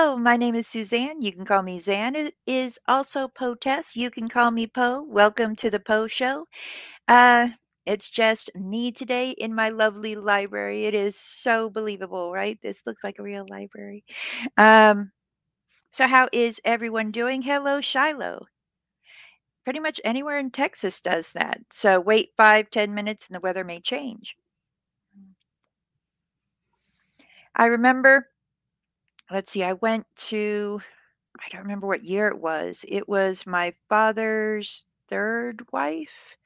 Hello, my name is Suzanne. You can call me Zan. It is also Poe Tess. You can call me Poe. Welcome to the Poe Show. Uh, it's just me today in my lovely library. It is so believable, right? This looks like a real library. Um, so, how is everyone doing? Hello, Shiloh. Pretty much anywhere in Texas does that. So, wait five, ten minutes and the weather may change. I remember let's see, I went to, I don't remember what year it was. It was my father's third wife,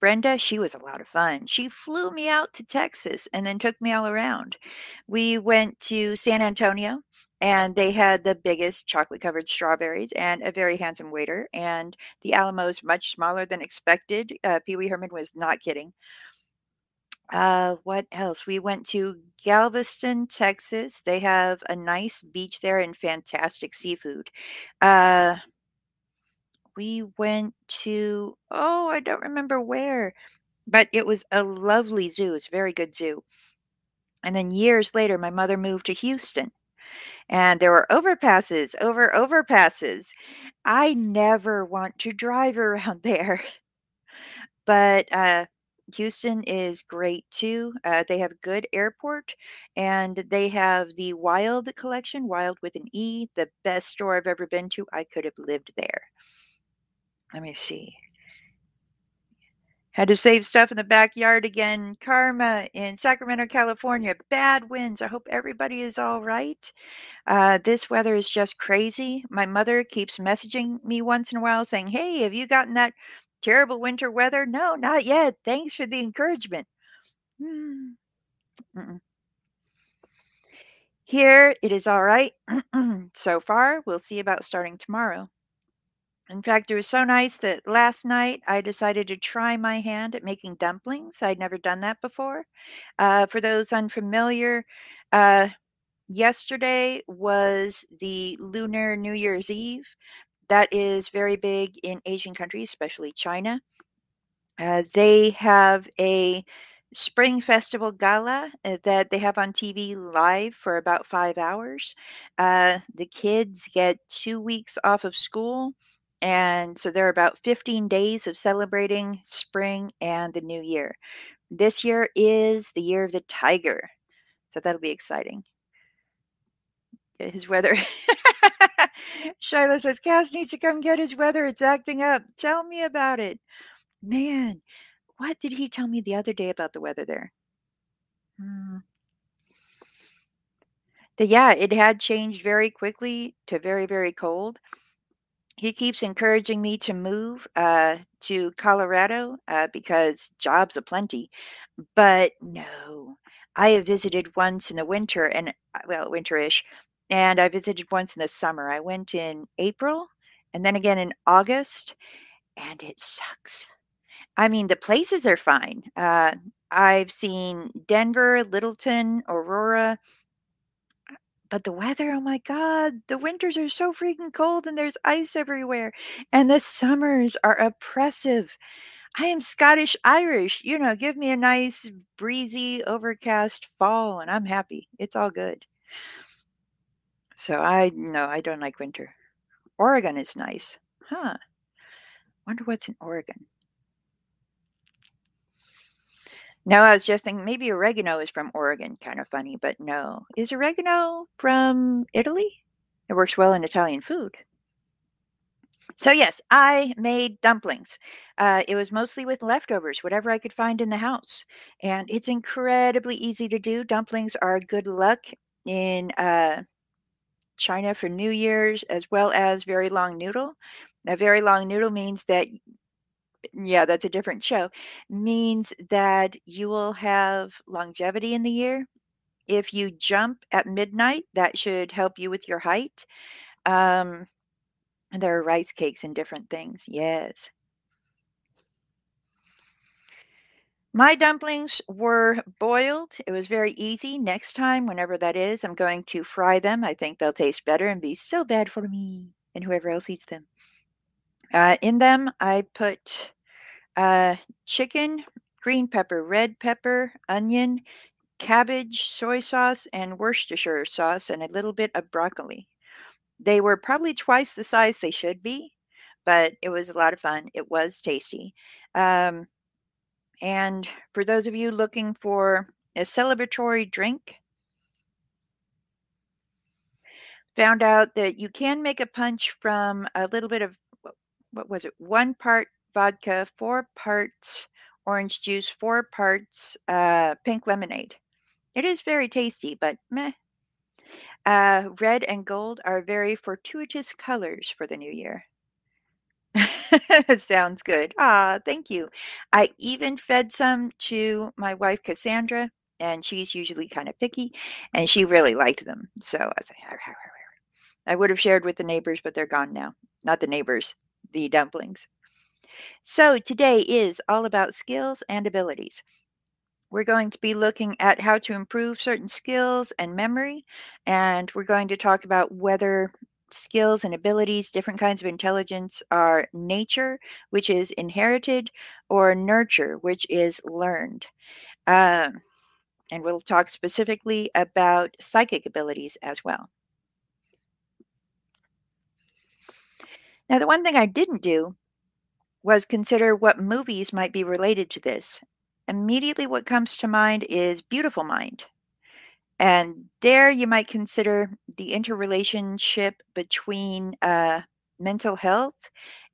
Brenda. She was a lot of fun. She flew me out to Texas and then took me all around. We went to San Antonio and they had the biggest chocolate covered strawberries and a very handsome waiter. And the Alamo's much smaller than expected. Uh, Pee Wee Herman was not kidding. Uh, what else? We went to Galveston, Texas. They have a nice beach there and fantastic seafood. Uh, we went to, oh, I don't remember where, but it was a lovely zoo. It's a very good zoo. And then years later, my mother moved to Houston and there were overpasses over overpasses. I never want to drive around there. but uh, Houston is great too. Uh, they have good airport and they have the Wild collection, Wild with an E, the best store I've ever been to. I could have lived there. Let me see. Had to save stuff in the backyard again. Karma in Sacramento, California. Bad winds. I hope everybody is all right. Uh, this weather is just crazy. My mother keeps messaging me once in a while saying, Hey, have you gotten that terrible winter weather? No, not yet. Thanks for the encouragement. Mm. Here it is all right so far. We'll see about starting tomorrow. In fact, it was so nice that last night I decided to try my hand at making dumplings. I'd never done that before. Uh, for those unfamiliar, uh, yesterday was the Lunar New Year's Eve. That is very big in Asian countries, especially China. Uh, they have a spring festival gala uh, that they have on TV live for about five hours. Uh, the kids get two weeks off of school. And so there are about 15 days of celebrating spring and the new year. This year is the year of the tiger. So that'll be exciting. His weather. Shiloh says, Cass needs to come get his weather. It's acting up. Tell me about it. Man, what did he tell me the other day about the weather there? Hmm. The, yeah, it had changed very quickly to very, very cold. He keeps encouraging me to move uh, to Colorado uh, because jobs aplenty. But no, I have visited once in the winter and, uh, well, winterish, and I visited once in the summer. I went in April and then again in August, and it sucks. I mean, the places are fine. Uh, I've seen Denver, Littleton, Aurora, but the weather, oh my God, the winters are so freaking cold and there's ice everywhere. And the summers are oppressive. I am Scottish Irish. You know, give me a nice, breezy, overcast fall and I'm happy. It's all good. So I no, I don't like winter. Oregon is nice. Huh. Wonder what's in Oregon. No, I was just thinking maybe oregano is from Oregon. Kind of funny, but no. Is oregano from Italy? It works well in Italian food. So, yes, I made dumplings. Uh, it was mostly with leftovers, whatever I could find in the house. And it's incredibly easy to do. Dumplings are good luck in uh, China for New Year's, as well as very long noodle. A very long noodle means that, yeah, that's a different show, means that you will have longevity in the year. If you jump at midnight, that should help you with your height. Um, and there are rice cakes and different things. Yes. My dumplings were boiled. It was very easy. Next time, whenever that is, I'm going to fry them. I think they'll taste better and be so bad for me and whoever else eats them. Uh, in them, I put uh, chicken, green pepper, red pepper, onion, cabbage, soy sauce, and Worcestershire sauce, and a little bit of broccoli. They were probably twice the size they should be, but it was a lot of fun. It was tasty. Um, and for those of you looking for a celebratory drink, found out that you can make a punch from a little bit of what was it? One part vodka, four parts orange juice, four parts uh, pink lemonade. It is very tasty, but meh. Uh, red and gold are very fortuitous colors for the new year. Sounds good. Ah, thank you. I even fed some to my wife Cassandra, and she's usually kind of picky, and she really liked them. So I was like, I would have shared with the neighbors, but they're gone now. Not the neighbors, the dumplings. So today is all about skills and abilities. We're going to be looking at how to improve certain skills and memory, and we're going to talk about whether skills and abilities, different kinds of intelligence, are nature, which is inherited, or nurture, which is learned. Uh, and we'll talk specifically about psychic abilities as well. Now, the one thing I didn't do was consider what movies might be related to this. Immediately, what comes to mind is Beautiful Mind. And there you might consider the interrelationship between uh, mental health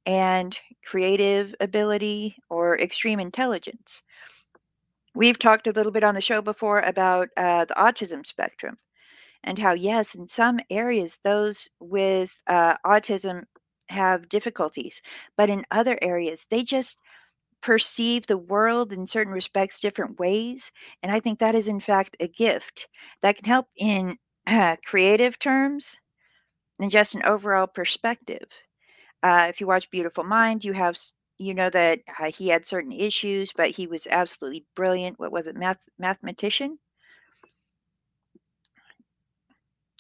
and creative ability or extreme intelligence. We've talked a little bit on the show before about uh, the autism spectrum and how, yes, in some areas, those with uh, autism have difficulties, but in other areas, they just perceive the world in certain respects different ways. And I think that is, in fact, a gift that can help in uh, creative terms and just an overall perspective. Uh, if you watch Beautiful Mind, you have you know that uh, he had certain issues, but he was absolutely brilliant. What was it, math mathematician?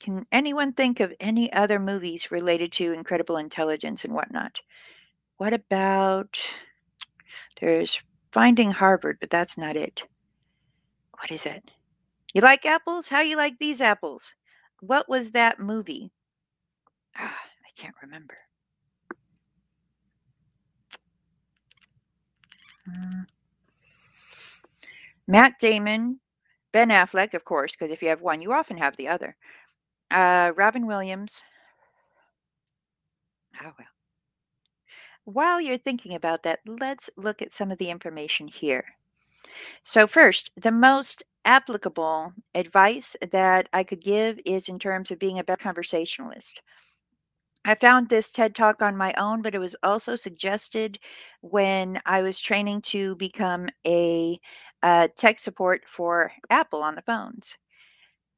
Can anyone think of any other movies related to incredible intelligence and whatnot? What about there's Finding Harvard, but that's not it. What is it? You like apples? How you like these apples? What was that movie? Ah, I can't remember. Hmm. Matt Damon, Ben Affleck, of course, because if you have one, you often have the other. Uh, Robin Williams. Oh, well. While you're thinking about that, let's look at some of the information here. So, first, the most applicable advice that I could give is in terms of being a better conversationalist. I found this TED talk on my own, but it was also suggested when I was training to become a uh, tech support for Apple on the phones.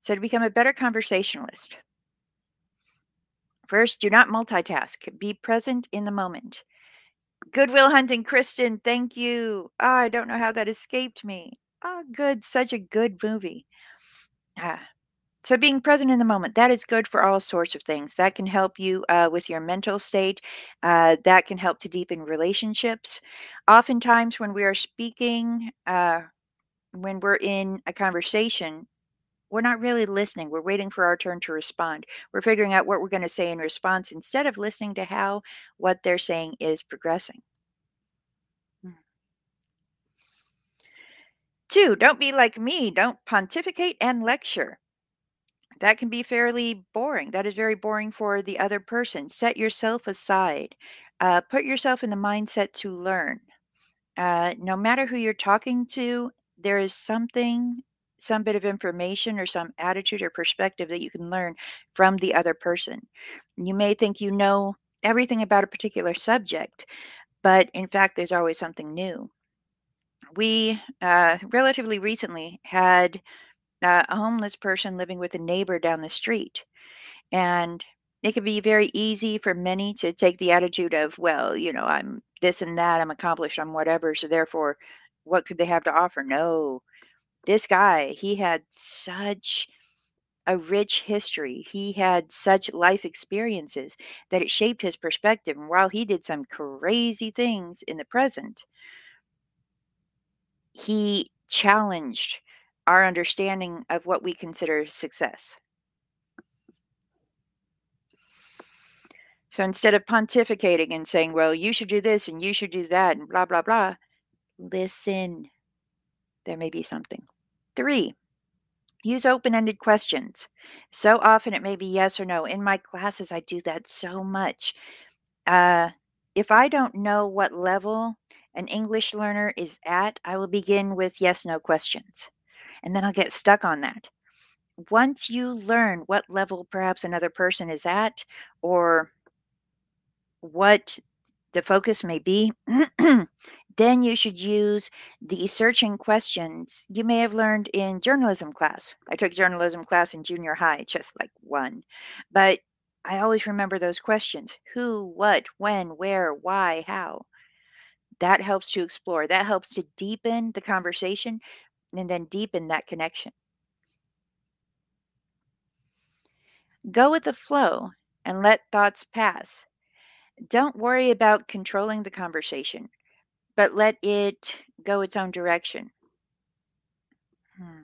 So, to become a better conversationalist, first, do not multitask, be present in the moment. Good Will Hunting, Kristen, thank you. Oh, I don't know how that escaped me. Oh, good. Such a good movie. Ah. So, being present in the moment, that is good for all sorts of things. That can help you uh, with your mental state. Uh, that can help to deepen relationships. Oftentimes, when we are speaking, uh, when we're in a conversation, we're not really listening. We're waiting for our turn to respond. We're figuring out what we're going to say in response instead of listening to how what they're saying is progressing. Hmm. Two, don't be like me. Don't pontificate and lecture. That can be fairly boring. That is very boring for the other person. Set yourself aside. Uh, put yourself in the mindset to learn. Uh, no matter who you're talking to, there is something some bit of information or some attitude or perspective that you can learn from the other person. You may think you know everything about a particular subject, but in fact, there's always something new. We uh, relatively recently had uh, a homeless person living with a neighbor down the street. And it can be very easy for many to take the attitude of, well, you know, I'm this and that, I'm accomplished, I'm whatever. So therefore, what could they have to offer? No, this guy, he had such a rich history. He had such life experiences that it shaped his perspective. And while he did some crazy things in the present, he challenged our understanding of what we consider success. So instead of pontificating and saying, well, you should do this and you should do that and blah, blah, blah, listen. There may be something. Three, use open ended questions. So often it may be yes or no. In my classes, I do that so much. Uh, if I don't know what level an English learner is at, I will begin with yes no questions. And then I'll get stuck on that. Once you learn what level perhaps another person is at or what the focus may be, then you should use the searching questions you may have learned in journalism class. I took journalism class in junior high, just like one. But I always remember those questions who, what, when, where, why, how. That helps to explore, that helps to deepen the conversation and then deepen that connection. Go with the flow and let thoughts pass. Don't worry about controlling the conversation, but let it go its own direction. Hmm.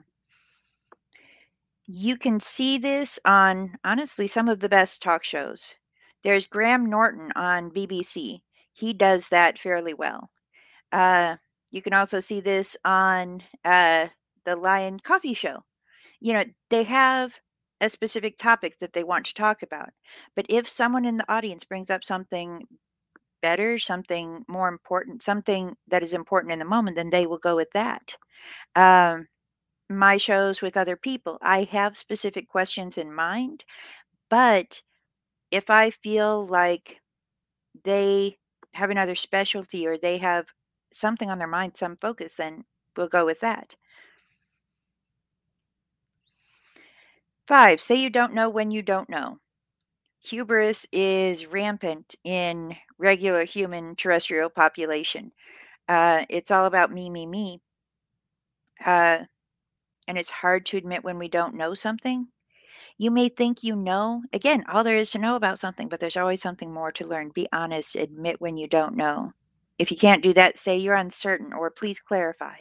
You can see this on, honestly, some of the best talk shows. There's Graham Norton on BBC. He does that fairly well. Uh, you can also see this on uh, the Lion Coffee Show. You know, they have a specific topic that they want to talk about. But if someone in the audience brings up something better, something more important, something that is important in the moment, then they will go with that. Um, my shows with other people, I have specific questions in mind, but if I feel like they have another specialty or they have something on their mind, some focus, then we'll go with that. Five, say you don't know when you don't know. Hubris is rampant in regular human terrestrial population. Uh, it's all about me, me, me. Uh, and it's hard to admit when we don't know something. You may think you know. Again, all there is to know about something, but there's always something more to learn. Be honest, admit when you don't know. If you can't do that, say you're uncertain or please clarify.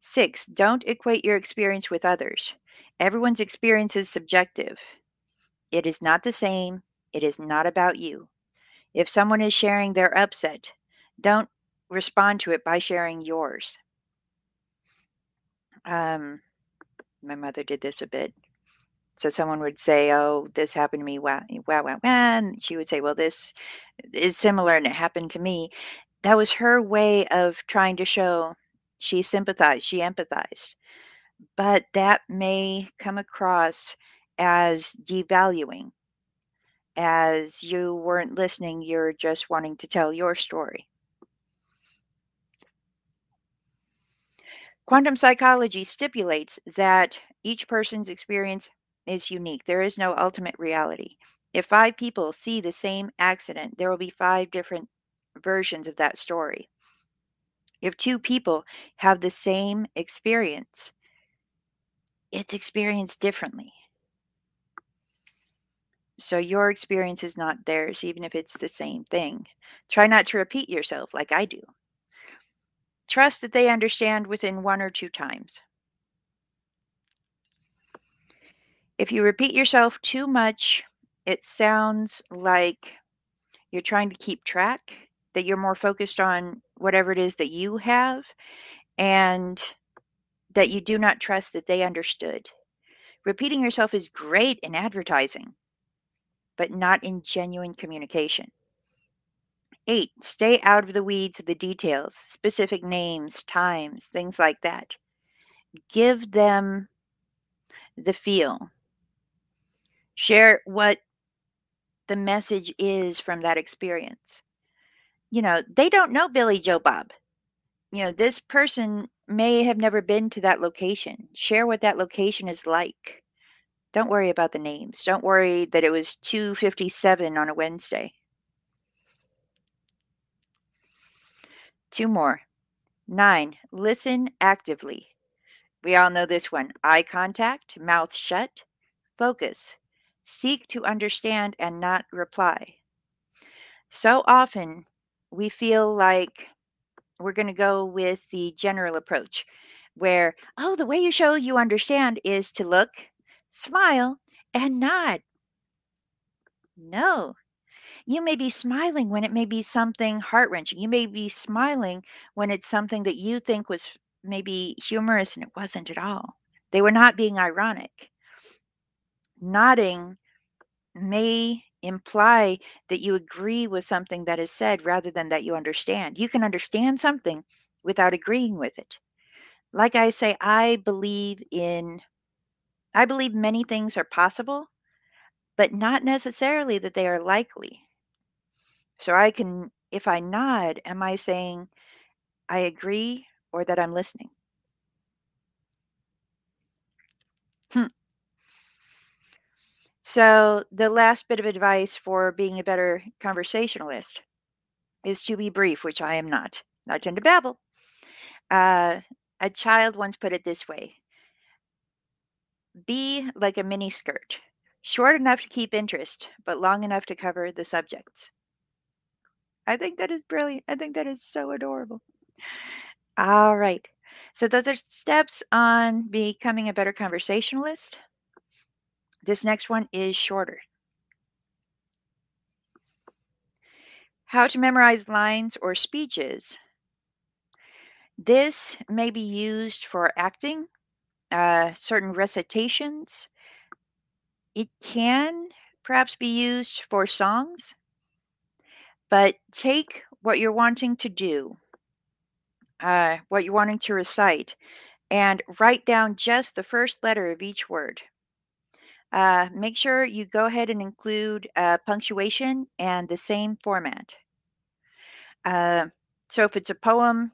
Six, don't equate your experience with others. Everyone's experience is subjective. It is not the same. It is not about you. If someone is sharing their upset, don't respond to it by sharing yours. Um, my mother did this a bit. So someone would say, "Oh, this happened to me." Wow, wow, wow, and she would say, "Well, this is similar, and it happened to me." That was her way of trying to show she sympathized, she empathized but that may come across as devaluing, as you weren't listening, you're just wanting to tell your story. Quantum psychology stipulates that each person's experience is unique. There is no ultimate reality. If five people see the same accident, there will be five different versions of that story. If two people have the same experience, it's experienced differently. So your experience is not theirs, even if it's the same thing. Try not to repeat yourself like I do. Trust that they understand within one or two times. If you repeat yourself too much, it sounds like you're trying to keep track, that you're more focused on whatever it is that you have, and that you do not trust that they understood. Repeating yourself is great in advertising, but not in genuine communication. Eight, stay out of the weeds of the details, specific names, times, things like that. Give them the feel. Share what the message is from that experience. You know, they don't know Billy Joe Bob. You know, this person may have never been to that location. Share what that location is like. Don't worry about the names. Don't worry that it was 257 on a Wednesday. Two more. Nine, listen actively. We all know this one eye contact, mouth shut, focus, seek to understand and not reply. So often we feel like we're going to go with the general approach where, oh, the way you show you understand is to look, smile, and nod. No. You may be smiling when it may be something heart wrenching. You may be smiling when it's something that you think was maybe humorous and it wasn't at all. They were not being ironic. Nodding may imply that you agree with something that is said rather than that you understand. You can understand something without agreeing with it. Like I say, I believe in, I believe many things are possible, but not necessarily that they are likely. So I can, if I nod, am I saying I agree or that I'm listening? Hmm. So the last bit of advice for being a better conversationalist is to be brief, which I am not. I tend to babble. Uh, a child once put it this way Be like a mini skirt, short enough to keep interest, but long enough to cover the subjects. I think that is brilliant. I think that is so adorable. All right. So, those are steps on becoming a better conversationalist. This next one is shorter. How to memorize lines or speeches. This may be used for acting, uh, certain recitations. It can perhaps be used for songs, but take what you're wanting to do, uh, what you're wanting to recite, and write down just the first letter of each word. Uh, make sure you go ahead and include uh, punctuation and the same format. Uh, so if it's a poem,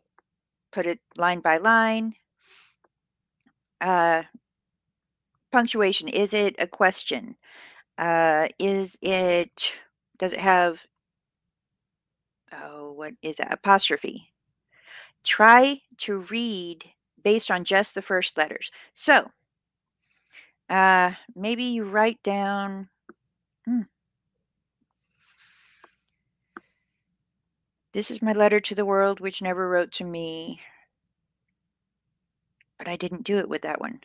put it line by line. Uh, punctuation is it a question? Uh, is it, does it have, oh, what is that? Apostrophe. Try to read based on just the first letters. So uh, maybe you write down, hmm, this is my letter to the world which never wrote to me. But I didn't do it with that one.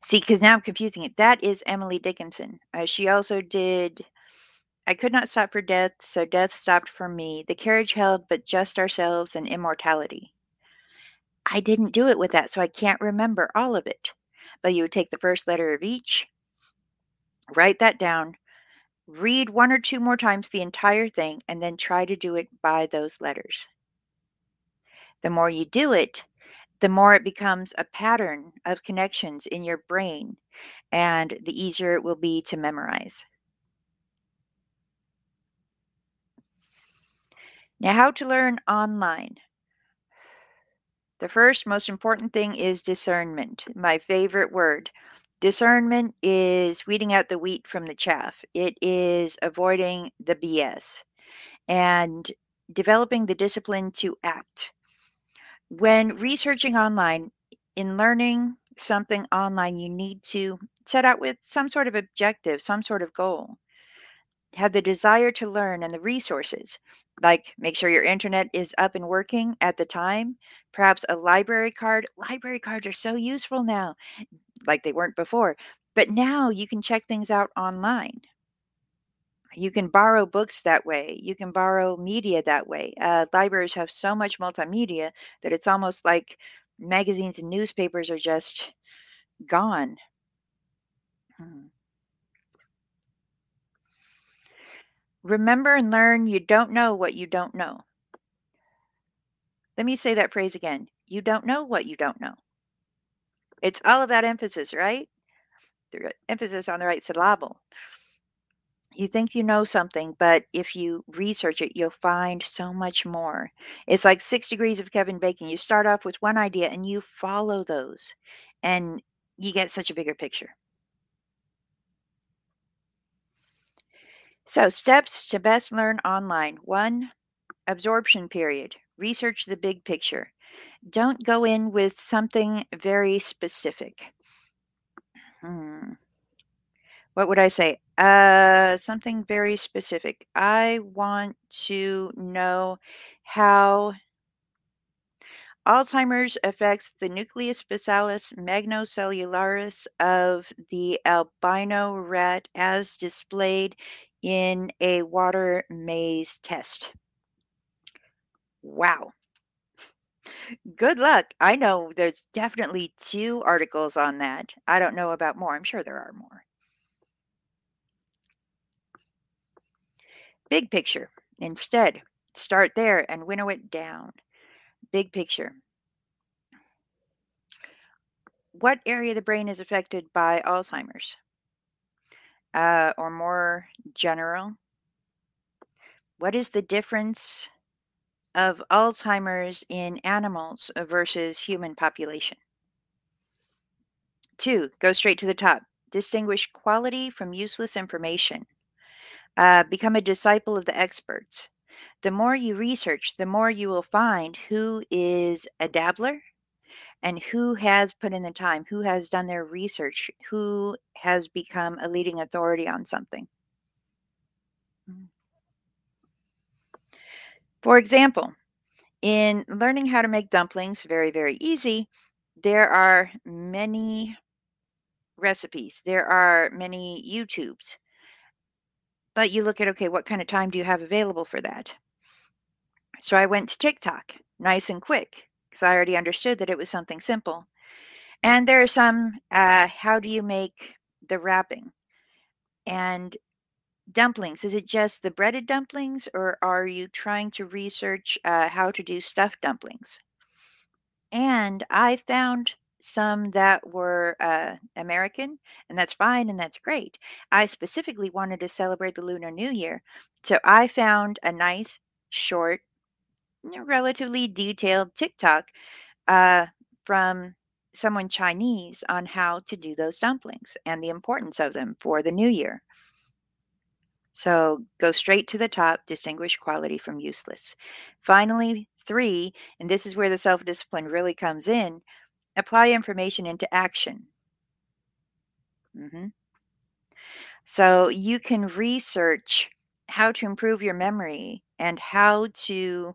See, because now I'm confusing it. That is Emily Dickinson. Uh, she also did I could not stop for death, so death stopped for me. The carriage held but just ourselves and immortality. I didn't do it with that, so I can't remember all of it. But you would take the first letter of each, write that down, read one or two more times the entire thing, and then try to do it by those letters. The more you do it, the more it becomes a pattern of connections in your brain, and the easier it will be to memorize. Now, how to learn online. The first most important thing is discernment, my favorite word. Discernment is weeding out the wheat from the chaff, it is avoiding the BS and developing the discipline to act. When researching online, in learning something online, you need to set out with some sort of objective, some sort of goal. Have the desire to learn and the resources, like make sure your internet is up and working at the time, perhaps a library card. Library cards are so useful now, like they weren't before. But now you can check things out online. You can borrow books that way. You can borrow media that way. Uh, libraries have so much multimedia that it's almost like magazines and newspapers are just gone. Hmm. Remember and learn you don't know what you don't know. Let me say that phrase again. You don't know what you don't know. It's all about emphasis, right? The emphasis on the right syllable. You think you know something, but if you research it, you'll find so much more. It's like six degrees of Kevin Bacon. You start off with one idea and you follow those, and you get such a bigger picture. So, steps to best learn online. One, absorption period. Research the big picture. Don't go in with something very specific. Hmm. What would I say? Uh, something very specific. I want to know how Alzheimer's affects the nucleus basalis magnocellularis of the albino rat as displayed in a water maze test. Wow. Good luck. I know there's definitely two articles on that. I don't know about more. I'm sure there are more. Big picture. Instead, start there and winnow it down. Big picture. What area of the brain is affected by Alzheimer's? Uh, or more general, what is the difference of Alzheimer's in animals versus human population? Two, go straight to the top. Distinguish quality from useless information. Uh, become a disciple of the experts. The more you research, the more you will find who is a dabbler and who has put in the time, who has done their research, who has become a leading authority on something. Mm. For example, in learning how to make dumplings, very, very easy, there are many recipes, there are many YouTubes. But you look at, okay, what kind of time do you have available for that? So I went to TikTok, nice and quick, because I already understood that it was something simple. And there are some, uh, how do you make the wrapping? And dumplings, is it just the breaded dumplings, or are you trying to research uh, how to do stuffed dumplings? And I found some that were uh, American, and that's fine and that's great. I specifically wanted to celebrate the Lunar New Year. So I found a nice, short, relatively detailed TikTok uh, from someone Chinese on how to do those dumplings and the importance of them for the new year. So go straight to the top, distinguish quality from useless. Finally, three, and this is where the self discipline really comes in apply information into action. Mm-hmm. So you can research how to improve your memory and how to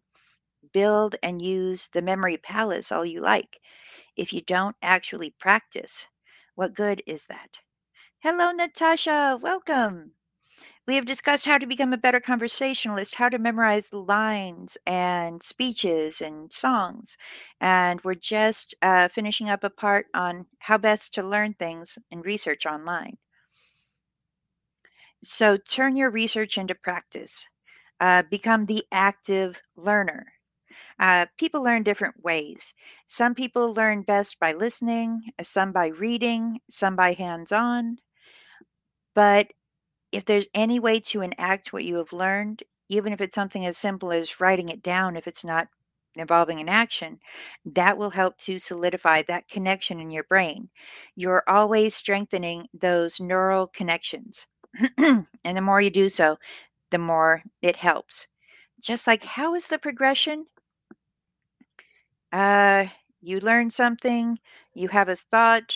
build and use the memory palace all you like. If you don't actually practice, what good is that? Hello, Natasha. Welcome. We have discussed how to become a better conversationalist, how to memorize lines and speeches and songs. And we're just uh, finishing up a part on how best to learn things and research online. So turn your research into practice. Uh, become the active learner. Uh, people learn different ways. Some people learn best by listening, some by reading, some by hands on. But if there's any way to enact what you have learned, even if it's something as simple as writing it down, if it's not involving an action, that will help to solidify that connection in your brain. You're always strengthening those neural connections. and the more you do so, the more it helps. Just like how is the progression? Uh, you learn something, you have a thought,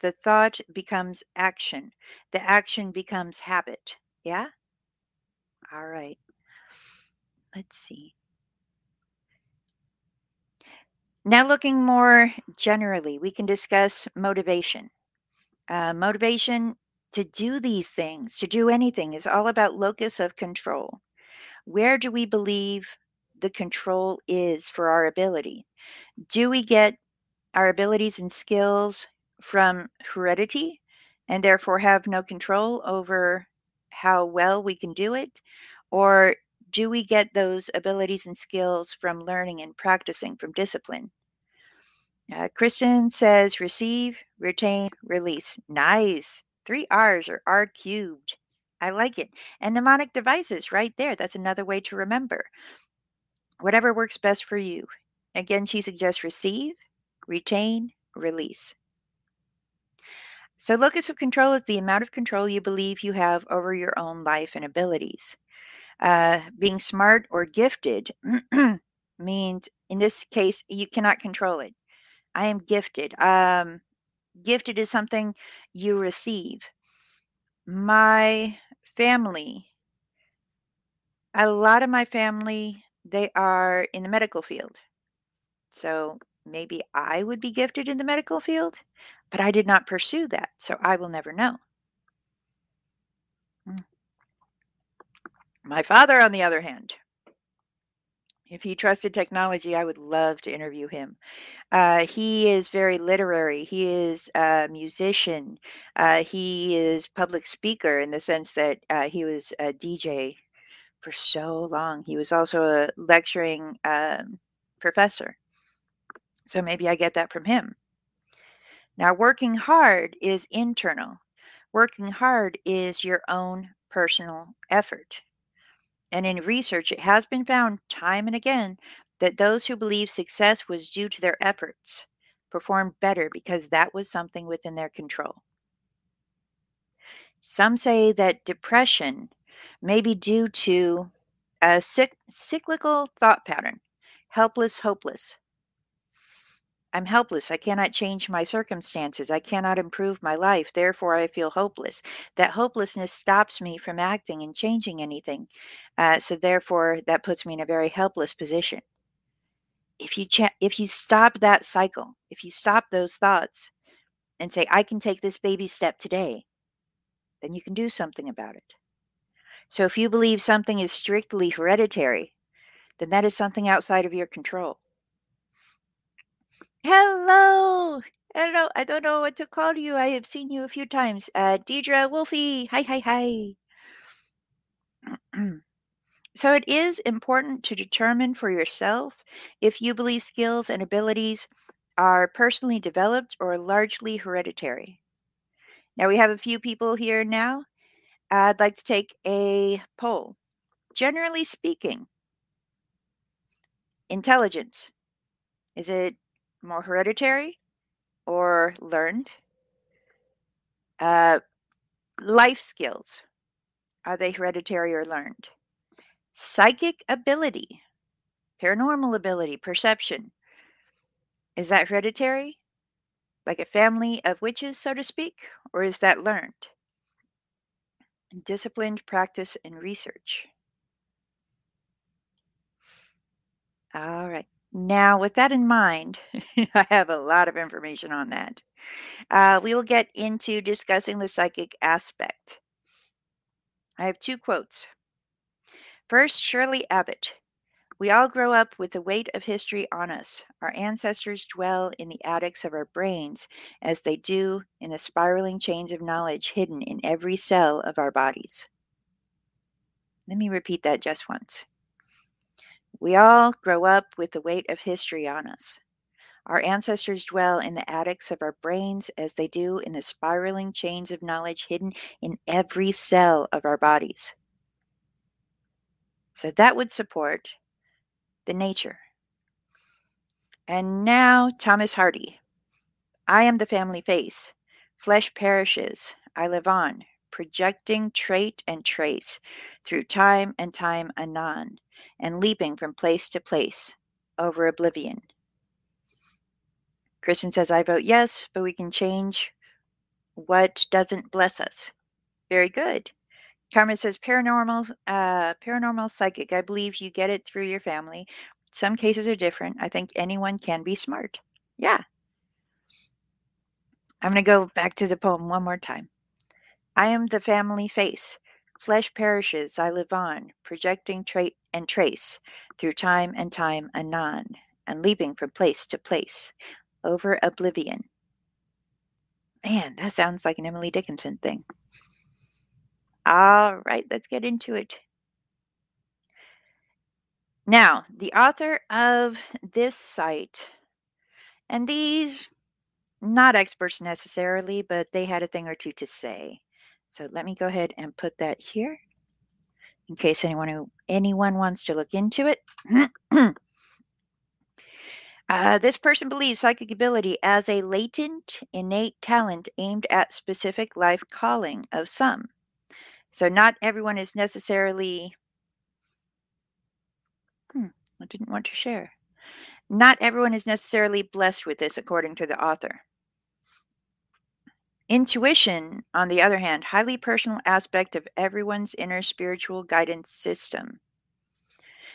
the thought becomes action. The action becomes habit. Yeah? All right. Let's see. Now, looking more generally, we can discuss motivation. Uh, motivation to do these things, to do anything, is all about locus of control. Where do we believe the control is for our ability? Do we get our abilities and skills from heredity and therefore have no control over how well we can do it? Or do we get those abilities and skills from learning and practicing from discipline? Uh, Kristen says receive, retain, release. Nice. Three R's or R cubed. I like it. And mnemonic devices right there. That's another way to remember. Whatever works best for you. Again, she suggests receive, retain, release. So, locus of control is the amount of control you believe you have over your own life and abilities. Uh, being smart or gifted means, in this case, you cannot control it. I am gifted. Um, gifted is something you receive. My family, a lot of my family, they are in the medical field. So maybe I would be gifted in the medical field. But I did not pursue that, so I will never know. Mm. My father, on the other hand, if he trusted technology, I would love to interview him. Uh, he is very literary. He is a musician. Uh, he is public speaker in the sense that uh, he was a DJ for so long. He was also a lecturing um, professor. So maybe I get that from him. Now, working hard is internal. Working hard is your own personal effort. And in research, it has been found time and again that those who believe success was due to their efforts performed better because that was something within their control. Some say that depression may be due to a cyclical thought pattern helpless, hopeless. I'm helpless. I cannot change my circumstances. I cannot improve my life. Therefore, I feel hopeless. That hopelessness stops me from acting and changing anything. Uh, so, therefore, that puts me in a very helpless position. If you cha- if you stop that cycle, if you stop those thoughts, and say, "I can take this baby step today," then you can do something about it. So, if you believe something is strictly hereditary, then that is something outside of your control. Hello. Hello. I don't know what to call you. I have seen you a few times. Uh, Deidre Wolfie. Hi, hi, hi. so it is important to determine for yourself if you believe skills and abilities are personally developed or largely hereditary. Now we have a few people here now. I'd like to take a poll. Generally speaking, intelligence, is it more hereditary or learned? Uh, life skills, are they hereditary or learned? Psychic ability, paranormal ability, perception, is that hereditary? Like a family of witches, so to speak, or is that learned? Disciplined practice and research. All right. Now, with that in mind, I have a lot of information on that. Uh, we will get into discussing the psychic aspect. I have two quotes. First, Shirley Abbott. We all grow up with the weight of history on us. Our ancestors dwell in the attics of our brains as they do in the spiraling chains of knowledge hidden in every cell of our bodies. Let me repeat that just once. We all grow up with the weight of history on us. Our ancestors dwell in the attics of our brains as they do in the spiraling chains of knowledge hidden in every cell of our bodies. So that would support the nature. And now, Thomas Hardy. I am the family face. Flesh perishes. I live on, projecting trait and trace through time and time anon and leaping from place to place over oblivion. Kristen says, I vote yes, but we can change what doesn't bless us. Very good. Carmen says, paranormal, uh, paranormal psychic. I believe you get it through your family. Some cases are different. I think anyone can be smart. Yeah. I'm going to go back to the poem one more time. I am the family face. Flesh perishes, I live on, projecting trait and trace through time and time anon, and leaping from place to place over oblivion. Man, that sounds like an Emily Dickinson thing. All right, let's get into it. Now, the author of this site, and these, not experts necessarily, but they had a thing or two to say. So let me go ahead and put that here in case anyone who anyone wants to look into it. uh, this person believes psychic ability as a latent, innate talent aimed at specific life calling of some. So not everyone is necessarily. Hmm, I didn't want to share. Not everyone is necessarily blessed with this, according to the author. Intuition, on the other hand, highly personal aspect of everyone's inner spiritual guidance system.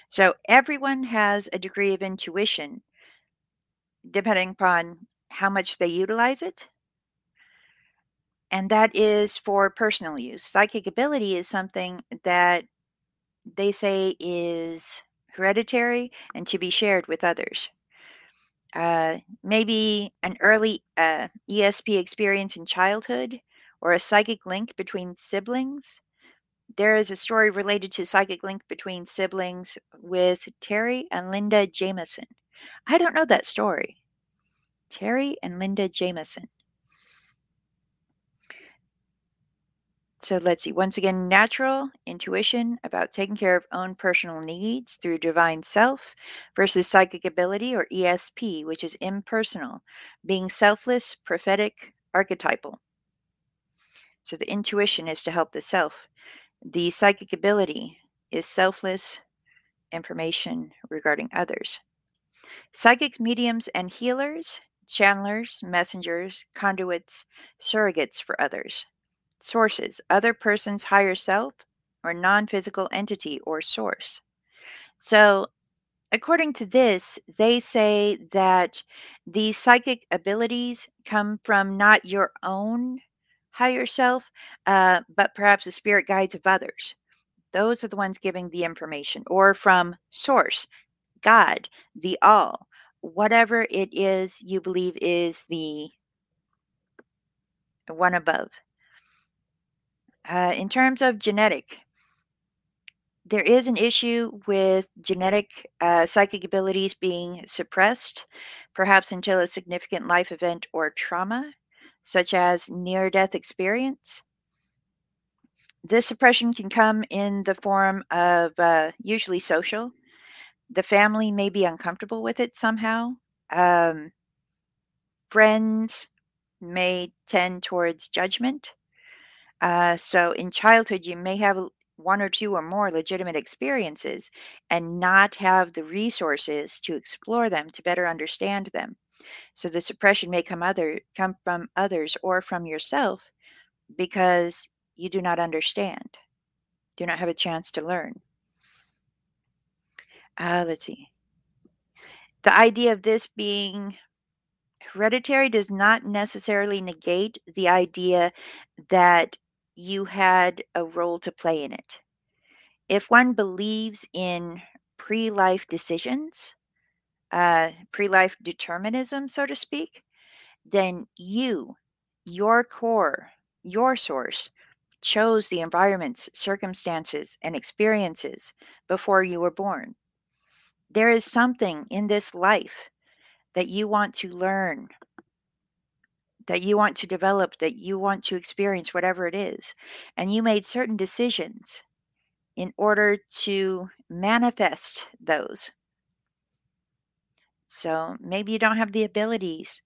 So everyone has a degree of intuition depending upon how much they utilize it. And that is for personal use. Psychic ability is something that they say is hereditary and to be shared with others. Uh, maybe an early uh, ESP experience in childhood or a psychic link between siblings. There is a story related to psychic link between siblings with Terry and Linda Jameson. I don't know that story. Terry and Linda Jameson. So let's see. Once again, natural intuition about taking care of own personal needs through divine self versus psychic ability or ESP, which is impersonal, being selfless, prophetic, archetypal. So the intuition is to help the self. The psychic ability is selfless information regarding others. Psychics, mediums, and healers, channelers, messengers, conduits, surrogates for others. Sources other person's higher self or non physical entity or source. So, according to this, they say that these psychic abilities come from not your own higher self, uh, but perhaps the spirit guides of others. Those are the ones giving the information, or from source, God, the all, whatever it is you believe is the one above. Uh, in terms of genetic, there is an issue with genetic uh, psychic abilities being suppressed, perhaps until a significant life event or trauma, such as near death experience. This suppression can come in the form of uh, usually social. The family may be uncomfortable with it somehow. Um, friends may tend towards judgment. Uh, so in childhood, you may have one or two or more legitimate experiences and not have the resources to explore them to better understand them. So the suppression may come other come from others or from yourself because you do not understand, do not have a chance to learn. Uh, let's see. The idea of this being hereditary does not necessarily negate the idea that you had a role to play in it. If one believes in pre life decisions, uh, pre life determinism, so to speak, then you, your core, your source, chose the environments, circumstances, and experiences before you were born. There is something in this life that you want to learn, that you want to develop, that you want to experience, whatever it is. And you made certain decisions in order to manifest those. So maybe you don't have the abilities,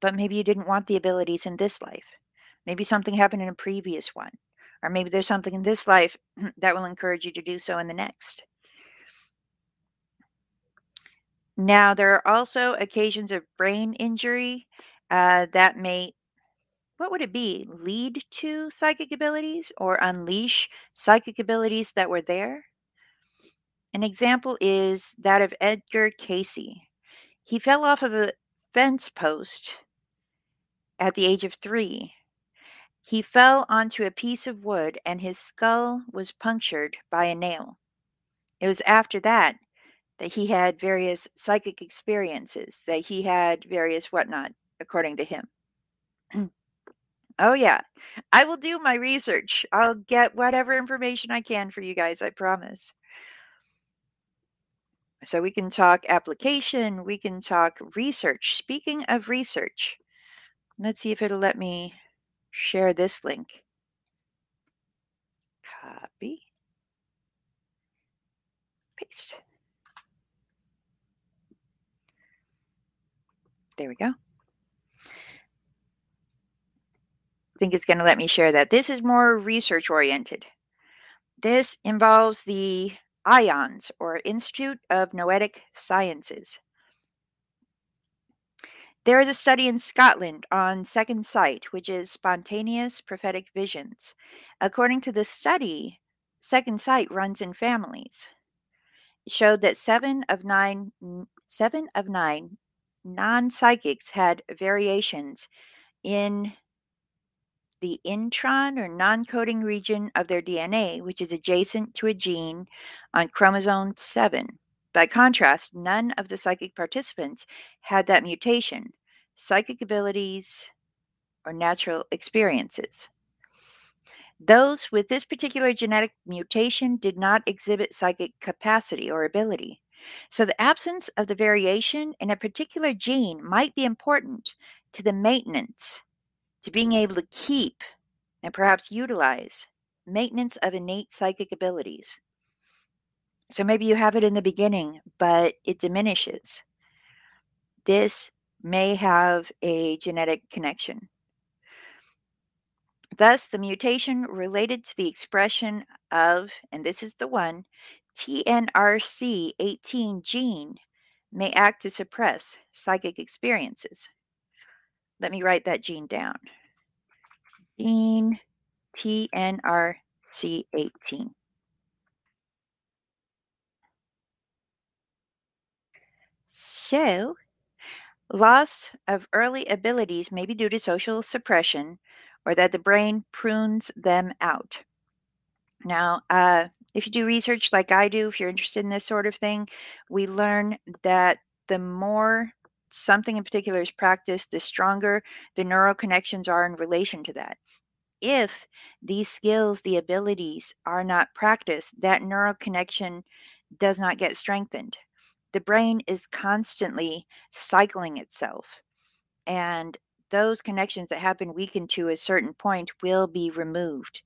but maybe you didn't want the abilities in this life. Maybe something happened in a previous one. Or maybe there's something in this life that will encourage you to do so in the next. Now, there are also occasions of brain injury uh, that may, what would it be, lead to psychic abilities or unleash psychic abilities that were there? An example is that of Edgar Cayce He fell off of a fence post at the age of three. He fell onto a piece of wood and his skull was punctured by a nail. It was after that that he had various psychic experiences, that he had various whatnot according to him. oh, yeah. I will do my research. I'll get whatever information I can for you guys, I promise. So we can talk application, we can talk research. Speaking of research, let's see if it'll let me share this link. Copy. Paste. There we go. Think it's going to let me share that. This is more research oriented. This involves the IONS or Institute of Noetic Sciences. There is a study in Scotland on second sight, which is spontaneous prophetic visions. According to the study, second sight runs in families. It showed that seven of nine, seven of nine non-psychics had variations in the intron or non coding region of their DNA, which is adjacent to a gene on chromosome 7. By contrast, none of the psychic participants had that mutation, psychic abilities, or natural experiences. Those with this particular genetic mutation did not exhibit psychic capacity or ability. So, the absence of the variation in a particular gene might be important to the maintenance, to being able to keep and perhaps utilize maintenance of innate psychic abilities. So, maybe you have it in the beginning, but it diminishes. This may have a genetic connection. Thus, the mutation related to the expression of, and this is the one, TNRC18 gene may act to suppress psychic experiences. Let me write that gene down. Gene TNRC18. So, loss of early abilities may be due to social suppression or that the brain prunes them out. Now, uh, if you do research like I do, if you're interested in this sort of thing, we learn that the more something in particular is practiced, the stronger the neural connections are in relation to that. If these skills, the abilities are not practiced, that neural connection does not get strengthened. The brain is constantly cycling itself. And those connections that have been weakened to a certain point will be removed,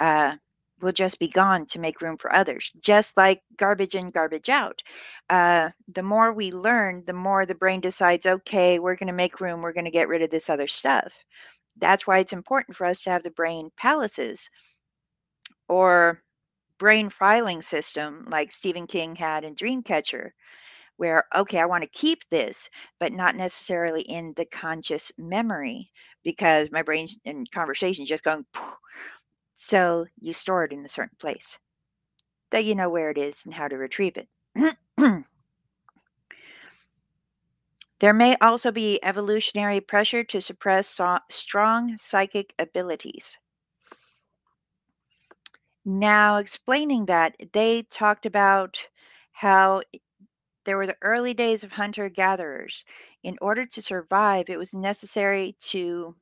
uh, will just be gone to make room for others, just like garbage in, garbage out. Uh, the more we learn, the more the brain decides, okay, we're going to make room, we're going to get rid of this other stuff. That's why it's important for us to have the brain palaces or brain filing system like Stephen King had in Dreamcatcher, where, okay, I want to keep this, but not necessarily in the conscious memory because my brain's in conversation just going. So you store it in a certain place that you know where it is and how to retrieve it. there may also be evolutionary pressure to suppress so- strong psychic abilities. Now, explaining that, they talked about how there were the early days of hunter gatherers. In order to survive, it was necessary to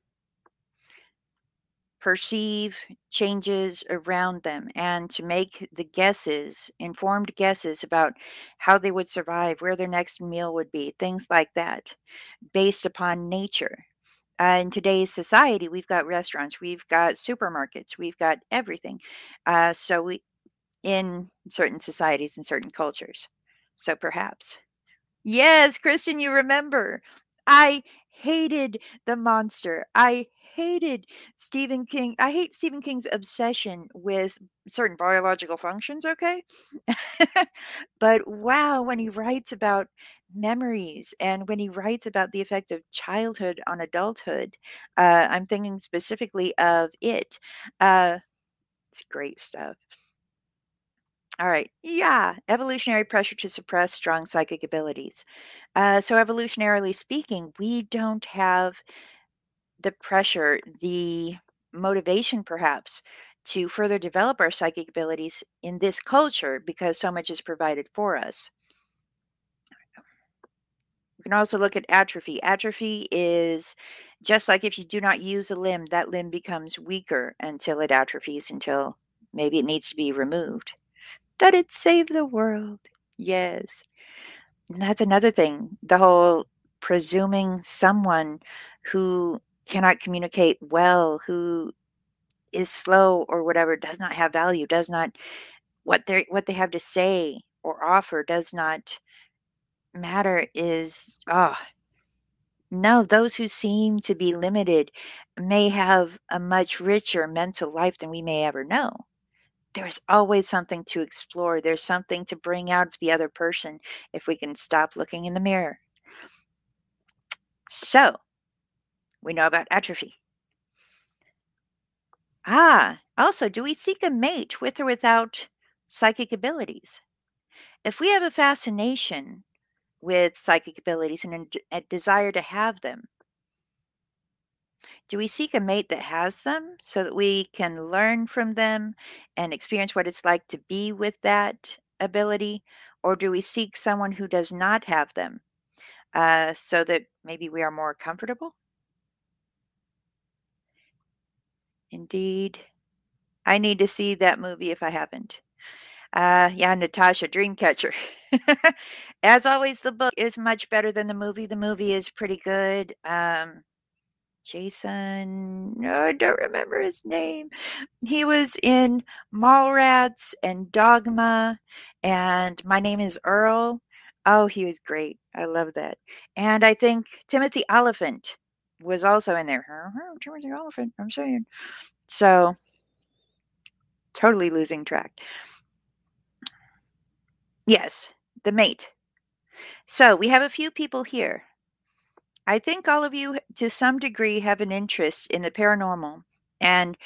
perceive changes around them and to make the guesses, informed guesses about how they would survive, where their next meal would be, things like that, based upon nature. Uh, in today's society, we've got restaurants, we've got supermarkets, we've got everything. Uh, so we, in certain societies and certain cultures. So perhaps. Yes, Christian, you remember. I hated the monster. I hated Stephen King. I hate Stephen King's obsession with certain biological functions, okay? but wow, when he writes about memories and when he writes about the effect of childhood on adulthood, uh, I'm thinking specifically of it. Uh, it's great stuff. All right. Yeah. Evolutionary pressure to suppress strong psychic abilities. Uh, so, evolutionarily speaking, we don't have the pressure, the motivation perhaps to further develop our psychic abilities in this culture because so much is provided for us. We can also look at atrophy. Atrophy is just like if you do not use a limb, that limb becomes weaker until it atrophies, until maybe it needs to be removed. That it save the world. Yes. And that's another thing. The whole presuming someone who cannot communicate well, who is slow or whatever, does not have value, does not what they what they have to say or offer does not matter is oh no those who seem to be limited may have a much richer mental life than we may ever know there's always something to explore. There's something to bring out of the other person if we can stop looking in the mirror. So, we know about atrophy. Ah, also, do we seek a mate with or without psychic abilities? If we have a fascination with psychic abilities and a desire to have them, Do we seek a mate that has them so that we can learn from them and experience what it's like to be with that ability? Or do we seek someone who does not have them uh, so that maybe we are more comfortable? Indeed. I need to see that movie if I haven't. Uh, yeah, Natasha, Dreamcatcher. As always, the book is much better than the movie. The movie is pretty good. Um, Jason, no, I don't remember his name. He was in Mallrats and Dogma and My Name is Earl. Oh, he was great. I love that. And I think Timothy Olyphant was also in there. Timothy Olyphant, I'm saying. So, totally losing track. Yes, the mate. So, we have a few people here. I think all of you, to some degree, have an interest in the paranormal and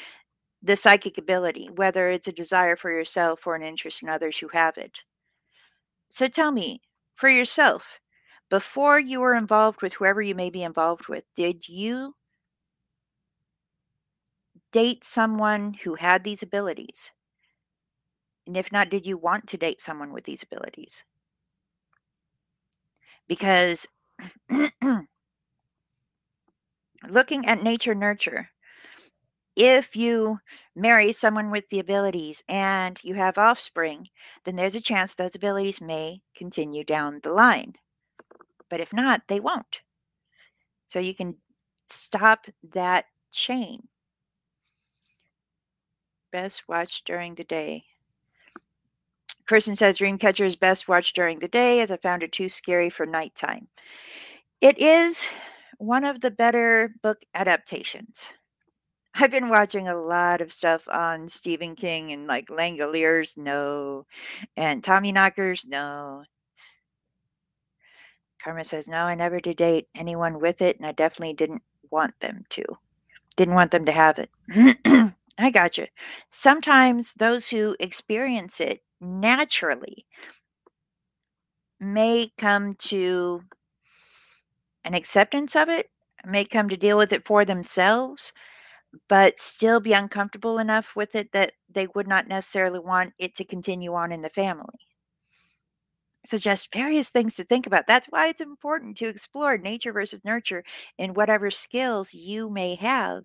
the psychic ability, whether it's a desire for yourself or an interest in others who have it. So tell me, for yourself, before you were involved with whoever you may be involved with, did you date someone who had these abilities? And if not, did you want to date someone with these abilities? Because looking at nature nurture, if you marry someone with the abilities and you have offspring, then there's a chance those abilities may continue down the line. But if not, they won't. So you can stop that chain. Best watch during the day. Person says Dreamcatcher is best watched during the day as I found it too scary for nighttime. It is one of the better book adaptations. I've been watching a lot of stuff on Stephen King and like Langoliers, no. And Tommyknockers, no. Karma says, no, I never did date anyone with it, and I definitely didn't want them to. Didn't want them to have it. I got you. Sometimes those who experience it naturally may come to an acceptance of it, may come to deal with it for themselves, but still be uncomfortable enough with it that they would not necessarily want it to continue on in the family. Just various things to think about. That's why it's important to explore nature versus nurture in whatever skills you may have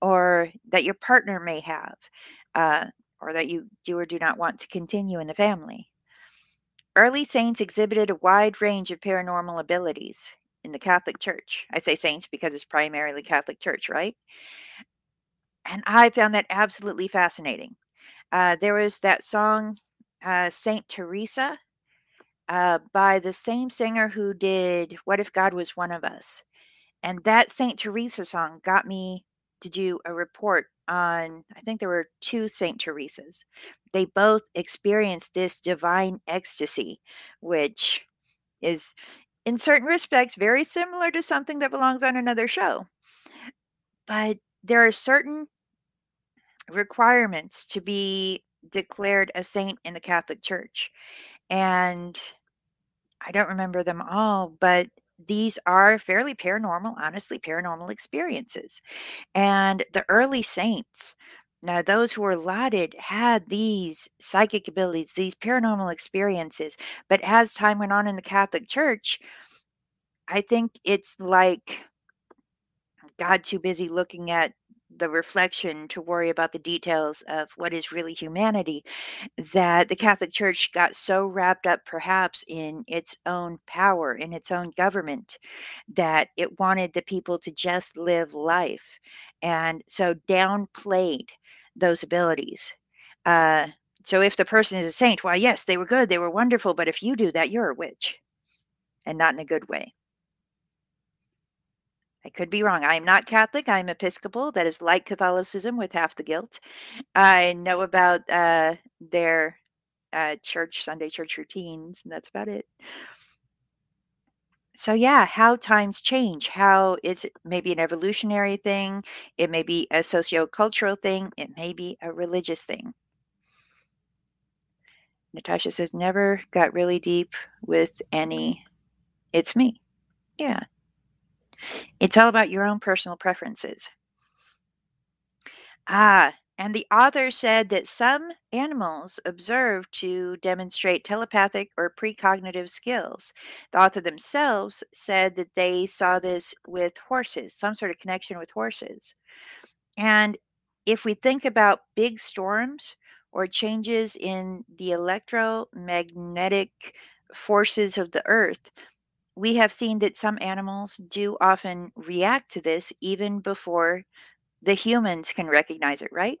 or that your partner may have, uh, or that you do or do not want to continue in the family. Early saints exhibited a wide range of paranormal abilities in the Catholic Church. I say saints because it's primarily Catholic Church, right? And I found that absolutely fascinating. Uh, there was that song, uh, Saint Teresa, uh, by the same singer who did What If God Was One of Us. And that Saint Teresa song got me to do a report on, I think there were two Saint Teresas. They both experienced this divine ecstasy, which is in certain respects very similar to something that belongs on another show. But there are certain requirements to be declared a saint in the Catholic Church. And I don't remember them all, but these are fairly paranormal, honestly, paranormal experiences. And the early saints, now those who were lauded had these psychic abilities, these paranormal experiences. But as time went on in the Catholic Church, I think it's like God too busy looking at the reflection to worry about the details of what is really humanity that the Catholic Church got so wrapped up perhaps in its own power, in its own government, that it wanted the people to just live life. And so downplayed those abilities. Uh, so if the person is a saint, well, yes, they were good, they were wonderful, but if you do that, you're a witch and not in a good way. I could be wrong. I am not Catholic. I'm Episcopal. That is like Catholicism with half the guilt. I know about uh, their uh, church, Sunday church routines, and that's about it. So, yeah, how times change, how it's maybe an evolutionary thing, it may be a sociocultural thing, it may be a religious thing. Natasha says, never got really deep with any. It's me. Yeah. It's all about your own personal preferences. Ah, and the author said that some animals observed to demonstrate telepathic or precognitive skills. The author themselves said that they saw this with horses, some sort of connection with horses. And if we think about big storms or changes in the electromagnetic forces of the earth, we have seen that some animals do often react to this even before the humans can recognize it, right?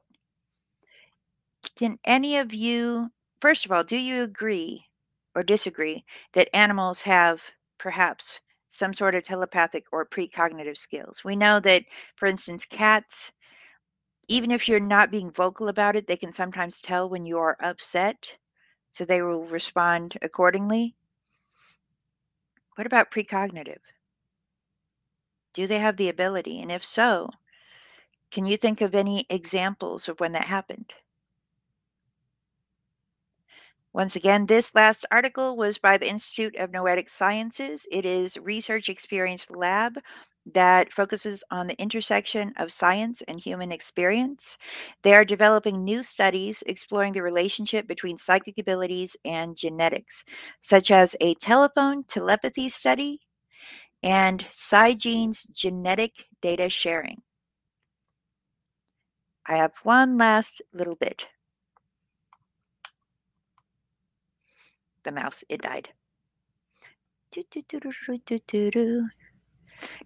Can any of you, first of all, do you agree or disagree that animals have perhaps some sort of telepathic or precognitive skills? We know that, for instance, cats, even if you're not being vocal about it, they can sometimes tell when you are upset, so they will respond accordingly. What about precognitive? Do they have the ability? And if so, can you think of any examples of when that happened? Once again, this last article was by the Institute of Noetic Sciences. It is research experience lab that focuses on the intersection of science and human experience. They are developing new studies exploring the relationship between psychic abilities and genetics, such as a telephone telepathy study and SciGene's genetic data sharing. I have one last little bit. The mouse, it died.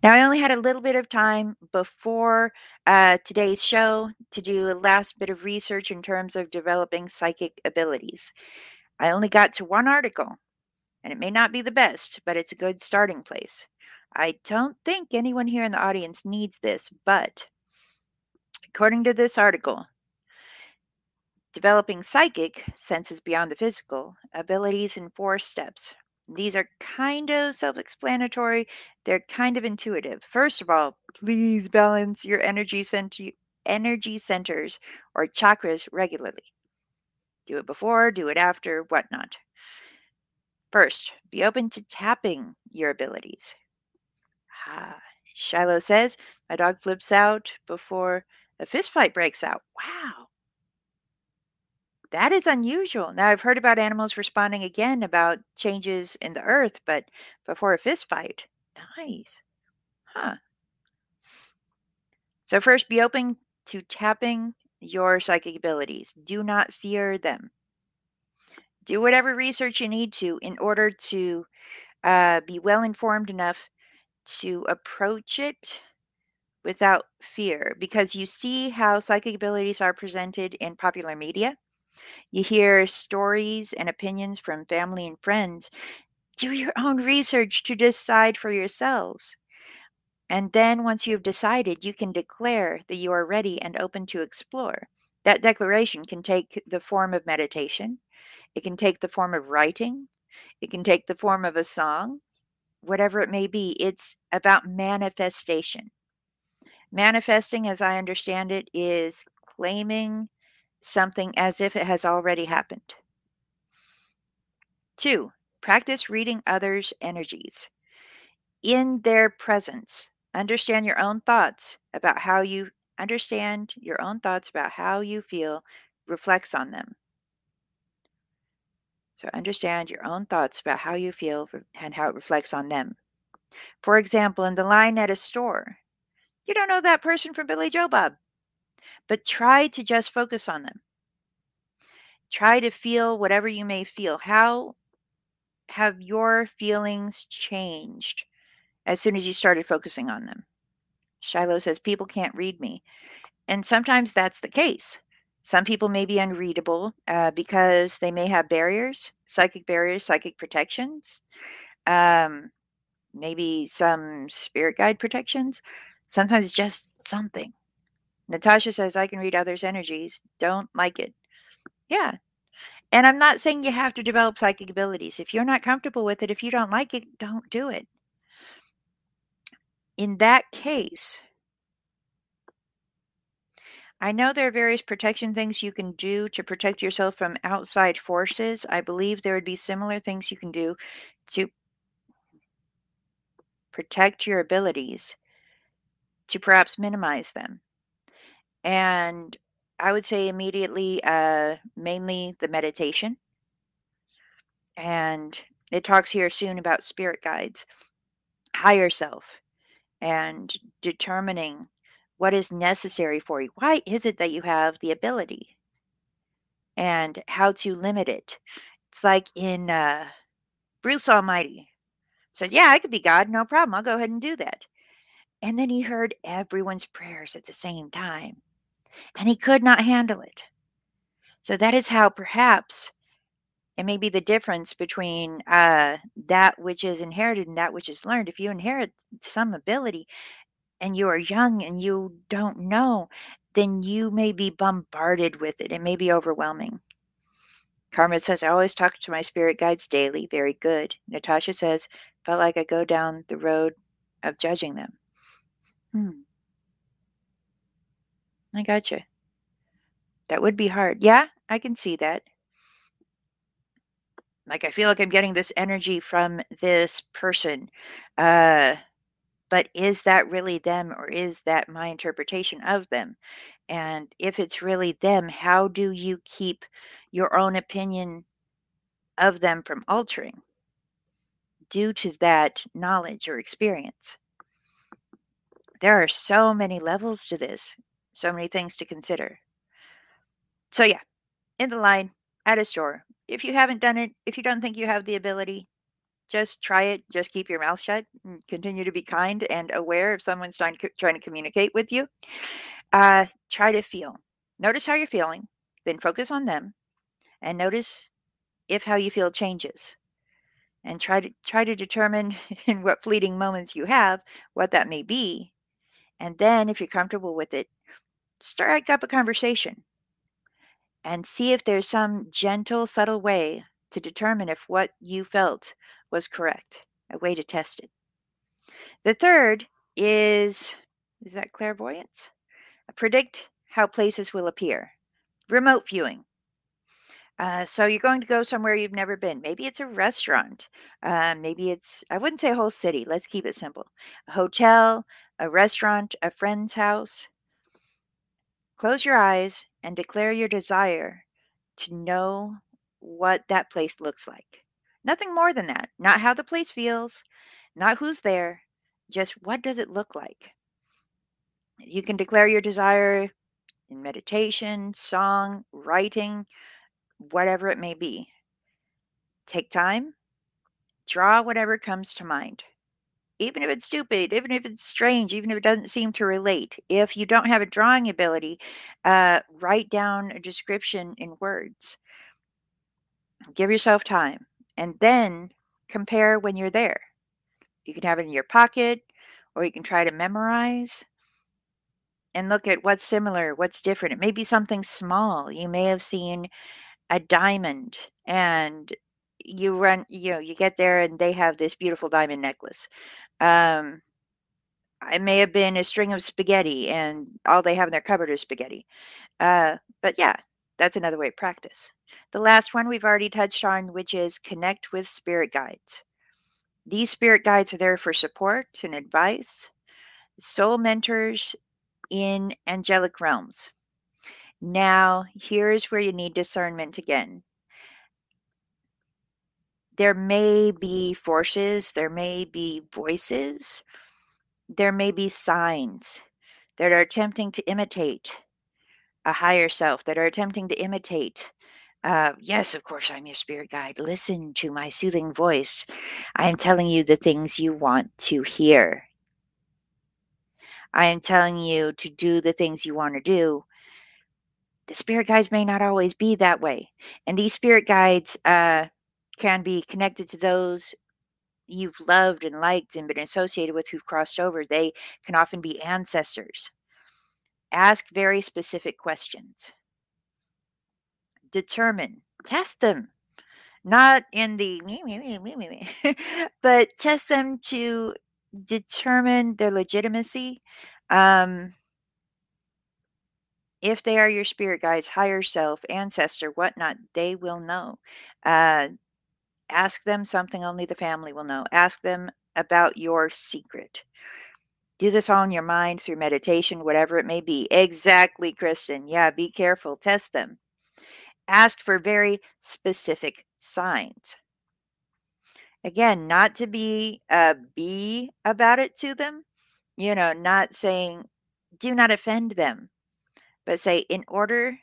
Now, I only had a little bit of time before uh, today's show to do a last bit of research in terms of developing psychic abilities. I only got to one article, and it may not be the best, but it's a good starting place. I don't think anyone here in the audience needs this, but according to this article, developing psychic senses beyond the physical abilities in four steps. These are kind of self explanatory, they're kind of intuitive. First of all, please balance your energy, cent- energy centers or chakras regularly. Do it before, do it after, whatnot. First, be open to tapping your abilities. Ah, Shiloh says, a dog flips out before a fist fight breaks out. Wow. That is unusual. Now, I've heard about animals responding again about changes in the earth, but before a fist fight. Nice. Huh. So, first, be open to tapping your psychic abilities. Do not fear them. Do whatever research you need to in order to uh, be well informed enough to approach it without fear because you see how psychic abilities are presented in popular media you hear stories and opinions from family and friends. Do your own research to decide for yourselves. And then, once you've decided, you can declare that you are ready and open to explore. That declaration can take the form of meditation, it can take the form of writing, it can take the form of a song, whatever it may be. It's about manifestation. Manifesting, as I understand it, is claiming something as if it has already happened. Two, practice reading others' energies. In their presence, understand your own thoughts about how you understand your own thoughts about how you feel reflects on them. So understand your own thoughts about how you feel and how it reflects on them. For example, in the line at a store, you don't know that person from Billy Joe Bob but try to just focus on them. Try to feel whatever you may feel. How have your feelings changed as soon as you started focusing on them? Shiloh says, People can't read me. And sometimes that's the case. Some people may be unreadable uh, because they may have barriers, psychic barriers, psychic protections, um, maybe some spirit guide protections. Sometimes just something. Natasha says, I can read others' energies. Don't like it. Yeah. And I'm not saying you have to develop psychic abilities. If you're not comfortable with it, if you don't like it, don't do it. In that case, I know there are various protection things you can do to protect yourself from outside forces. I believe there would be similar things you can do to protect your abilities, to perhaps minimize them. And I would say immediately, uh, mainly the meditation. And it talks here soon about spirit guides, higher self, and determining what is necessary for you. Why is it that you have the ability? And how to limit it. It's like in uh, Bruce Almighty said, Yeah, I could be God, no problem. I'll go ahead and do that. And then he heard everyone's prayers at the same time, and he could not handle it. So that is how perhaps it may be the difference between uh, that which is inherited and that which is learned. If you inherit some ability and you are young and you don't know, then you may be bombarded with it. It may be overwhelming. Carmen says, I always talk to my spirit guides daily. Very good. Natasha says, felt like I go down the road of judging them. Hmm. I gotcha. That would be hard. Yeah, I can see that. Like I feel like I'm getting this energy from this person. Uh but is that really them or is that my interpretation of them? And if it's really them, how do you keep your own opinion of them from altering due to that knowledge or experience? There are so many levels to this, so many things to consider. So, yeah, in the line at a store, if you haven't done it, if you don't think you have the ability, just try it. Just keep your mouth shut and continue to be kind and aware if someone's trying to, trying to communicate with you. Uh, try to feel. Notice how you're feeling, then focus on them and notice if how you feel changes. And try to try to determine in what fleeting moments you have what that may be. And then if you're comfortable with it, strike up a conversation and see if there's some gentle, subtle way to determine if what you felt was correct, a way to test it. The third is is that clairvoyance? Predict how places will appear. Remote viewing. Uh, so you're going to go somewhere you've never been. Maybe it's a restaurant. Uh, maybe it's, I wouldn't say a whole city. Let's keep it simple. A hotel, a restaurant, a friend's house. Close your eyes and declare your desire to know what that place looks like. Nothing more than that. Not how the place feels, not who's there, just what does it look like? You can declare your desire in meditation, song, writing, whatever it may be. Take time, draw whatever comes to mind. Even if it's stupid, even if it's strange, even if it doesn't seem to relate. If you don't have a drawing ability, uh, write down a description in words. Give yourself time and then compare when you're there. You can have it in your pocket or you can try to memorize and look at what's similar, what's different. It may be something small. You may have seen a diamond and you run, you know, you get there and they have this beautiful diamond necklace. Um, it may have been a string of spaghetti and all they have in their cupboard is spaghetti. Uh, but yeah, that's another way to practice. The last one we've already touched on, which is connect with spirit guides. These spirit guides are there for support and advice, soul mentors in angelic realms. Now, here's where you need discernment again. There may be forces, there may be voices, there may be signs that are attempting to imitate a higher self, that are attempting to imitate. Uh, yes, of course, I'm your spirit guide. Listen to my soothing voice. I am telling you the things you want to hear. I am telling you to do the things you want to do. The spirit guides may not always be that way. And these spirit guides uh, can be connected to those you've loved and liked and been associated with who've crossed over. They can often be ancestors. Ask very specific questions. Determine, test them, not in the me, me, me, but test them to determine their legitimacy. Um, if they are your spirit guides, higher self, ancestor, whatnot, they will know. Uh, ask them something only the family will know. Ask them about your secret. Do this all in your mind through meditation, whatever it may be. Exactly, Kristen. Yeah, be careful. Test them. Ask for very specific signs. Again, not to be uh, a bee about it to them, you know, not saying, do not offend them, but say, in order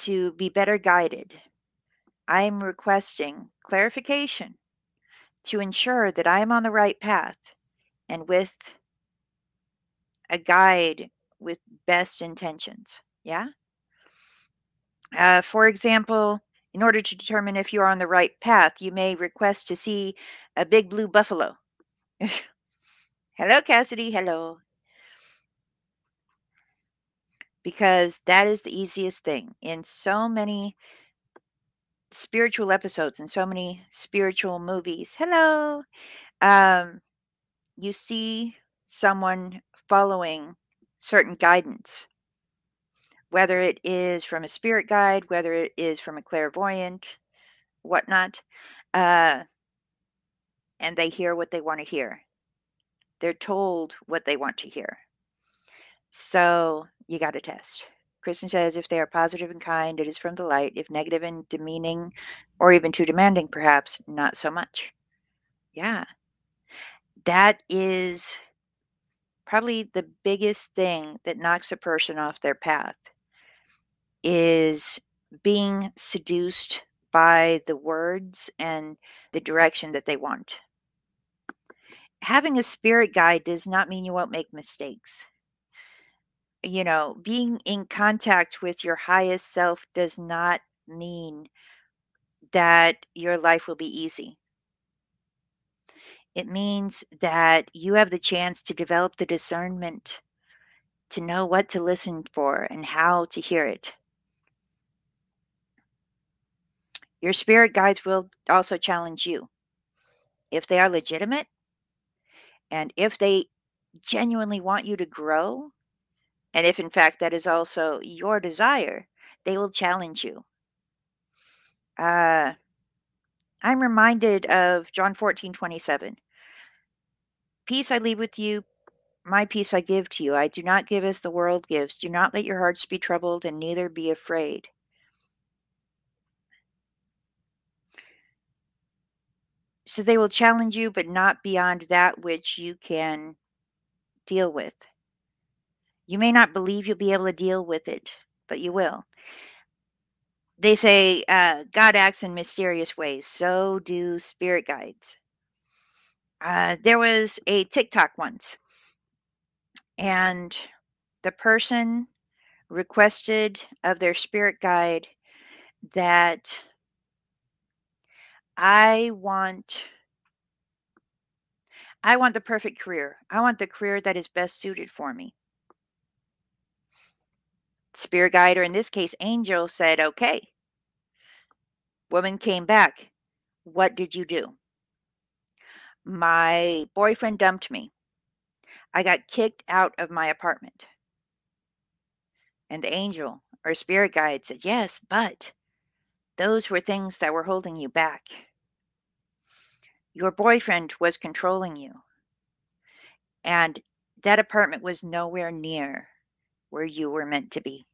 to be better guided, I am requesting clarification to ensure that I am on the right path and with a guide with best intentions. Yeah. Uh, for example, in order to determine if you are on the right path, you may request to see a big blue buffalo. Hello, Cassidy. Hello. Because that is the easiest thing. In so many spiritual episodes and so many spiritual movies, hello, um, you see someone following certain guidance, whether it is from a spirit guide, whether it is from a clairvoyant, whatnot, uh, and they hear what they want to hear. They're told what they want to hear. So you got to test. Kristen says if they are positive and kind, it is from the light. If negative and demeaning, or even too demanding, perhaps not so much. Yeah. That is probably the biggest thing that knocks a person off their path is being seduced by the words and the direction that they want. Having a spirit guide does not mean you won't make mistakes. You know, being in contact with your highest self does not mean that your life will be easy. It means that you have the chance to develop the discernment to know what to listen for and how to hear it. Your spirit guides will also challenge you. If they are legitimate and if they genuinely want you to grow, and if in fact that is also your desire, they will challenge you. Uh, I'm reminded of John 14, 27. Peace I leave with you, my peace I give to you. I do not give as the world gives. Do not let your hearts be troubled, and neither be afraid. So they will challenge you, but not beyond that which you can deal with. You may not believe you'll be able to deal with it, but you will. They say uh, God acts in mysterious ways. So do spirit guides. Uh, there was a TikTok once, and the person requested of their spirit guide that I want I want the perfect career. I want the career that is best suited for me. Spirit guide, or in this case, angel, said, Okay. Woman came back. What did you do? My boyfriend dumped me. I got kicked out of my apartment. And the angel or spirit guide said, Yes, but those were things that were holding you back. Your boyfriend was controlling you. And that apartment was nowhere near where you were meant to be.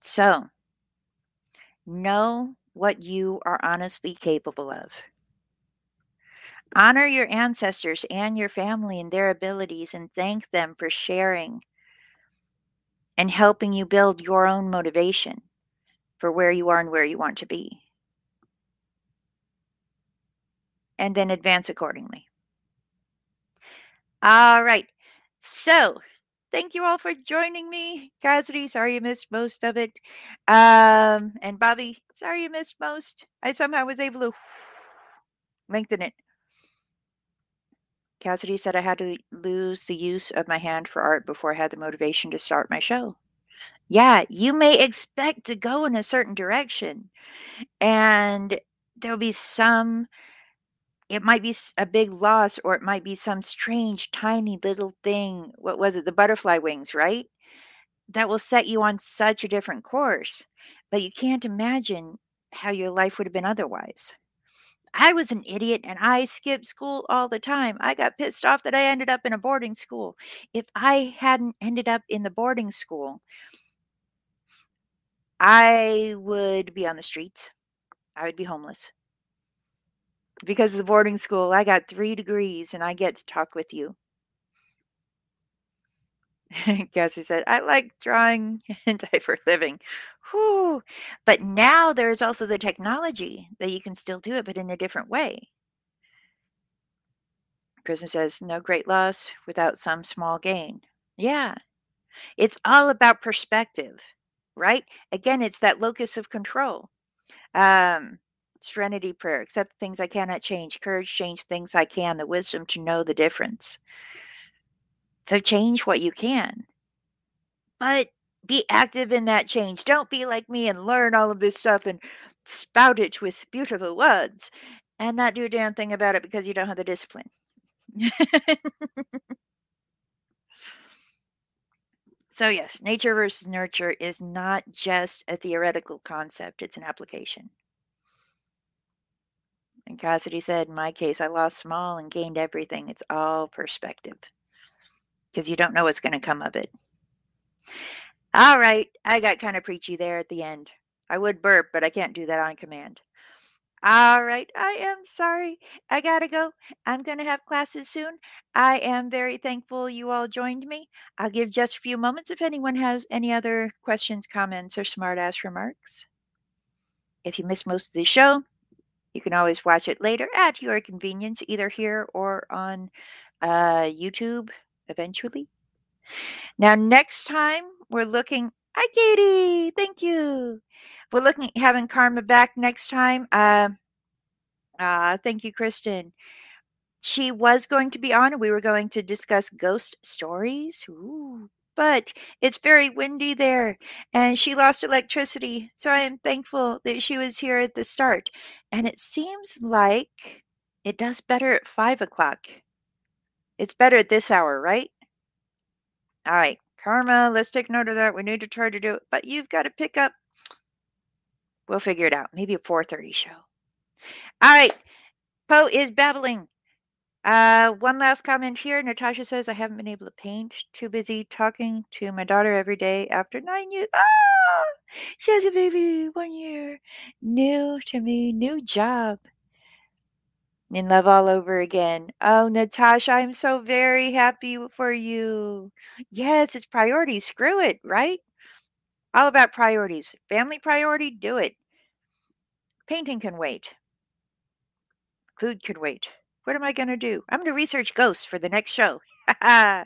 So, know what you are honestly capable of. Honor your ancestors and your family and their abilities and thank them for sharing and helping you build your own motivation for where you are and where you want to be. And then advance accordingly. All right. So, thank you all for joining me. Cassidy, sorry you missed most of it. Um, and Bobby, sorry you missed most. I somehow was able to lengthen it. Cassidy said I had to lose the use of my hand for art before I had the motivation to start my show. Yeah, you may expect to go in a certain direction, and there'll be some, it might be a big loss, or it might be some strange, tiny little thing. What was it? The butterfly wings, right? That will set you on such a different course, but you can't imagine how your life would have been otherwise. I was an idiot and I skipped school all the time. I got pissed off that I ended up in a boarding school. If I hadn't ended up in the boarding school, I would be on the streets. I would be homeless. Because of the boarding school, I got three degrees and I get to talk with you. Cassie said, I like drawing and hentai for living. Whew. But now there's also the technology that you can still do it, but in a different way. Kristen says, no great loss without some small gain. Yeah. It's all about perspective, right? Again, it's that locus of control. Um, serenity prayer, accept things I cannot change, courage, change things I can, the wisdom to know the difference. So change what you can. But be active in that change. Don't be like me and learn all of this stuff and spout it with beautiful words and not do a damn thing about it because you don't have the discipline. so, yes, nature versus nurture is not just a theoretical concept, it's an application. And Cassidy said, in my case, I lost small and gained everything. It's all perspective because you don't know what's going to come of it. All right. I got kind of preachy there at the end. I would burp, but I can't do that on command. All right. I am sorry. I got to go. I'm going to have classes soon. I am very thankful you all joined me. I'll give just a few moments if anyone has any other questions, comments, or smart ass remarks. If you missed most of the show, you can always watch it later at your convenience, either here or on uh, YouTube eventually. Now, next time we're looking. Hi, Katie. Thank you. We're looking having Karma back next time. Uh, uh, thank you, Kristen. She was going to be on, we were going to discuss ghost stories. Ooh, but it's very windy there and she lost electricity. So I am thankful that she was here at the start. And it seems like it does better at five o'clock. It's better at this hour, right? All right, Karma, let's take note of that. We need to try to do it, but you've got to pick up. We'll figure it out. Maybe a 4:30 show. All right, Poe is babbling. Uh, one last comment here. Natasha says, I haven't been able to paint. Too busy talking to my daughter every day after nine years. Ah, she has a baby one year. New to me, new job. In love all over again. Oh, Natasha, I'm so very happy for you. Yes, it's priorities. Screw it, right? All about priorities. Family priority, do it. Painting can wait. Food can wait. What am I going to do? I'm going to research ghosts for the next show.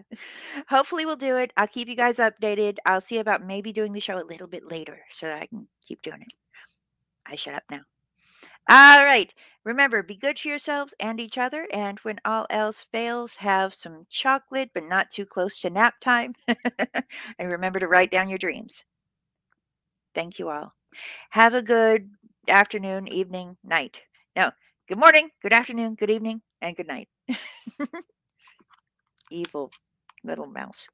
Hopefully, we'll do it. I'll keep you guys updated. I'll see about maybe doing the show a little bit later so that I can keep doing it. I shut up now. All right. Remember, be good to yourselves and each other. And when all else fails, have some chocolate, but not too close to nap time. and remember to write down your dreams. Thank you all. Have a good afternoon, evening, night. No, good morning, good afternoon, good evening, and good night. Evil little mouse.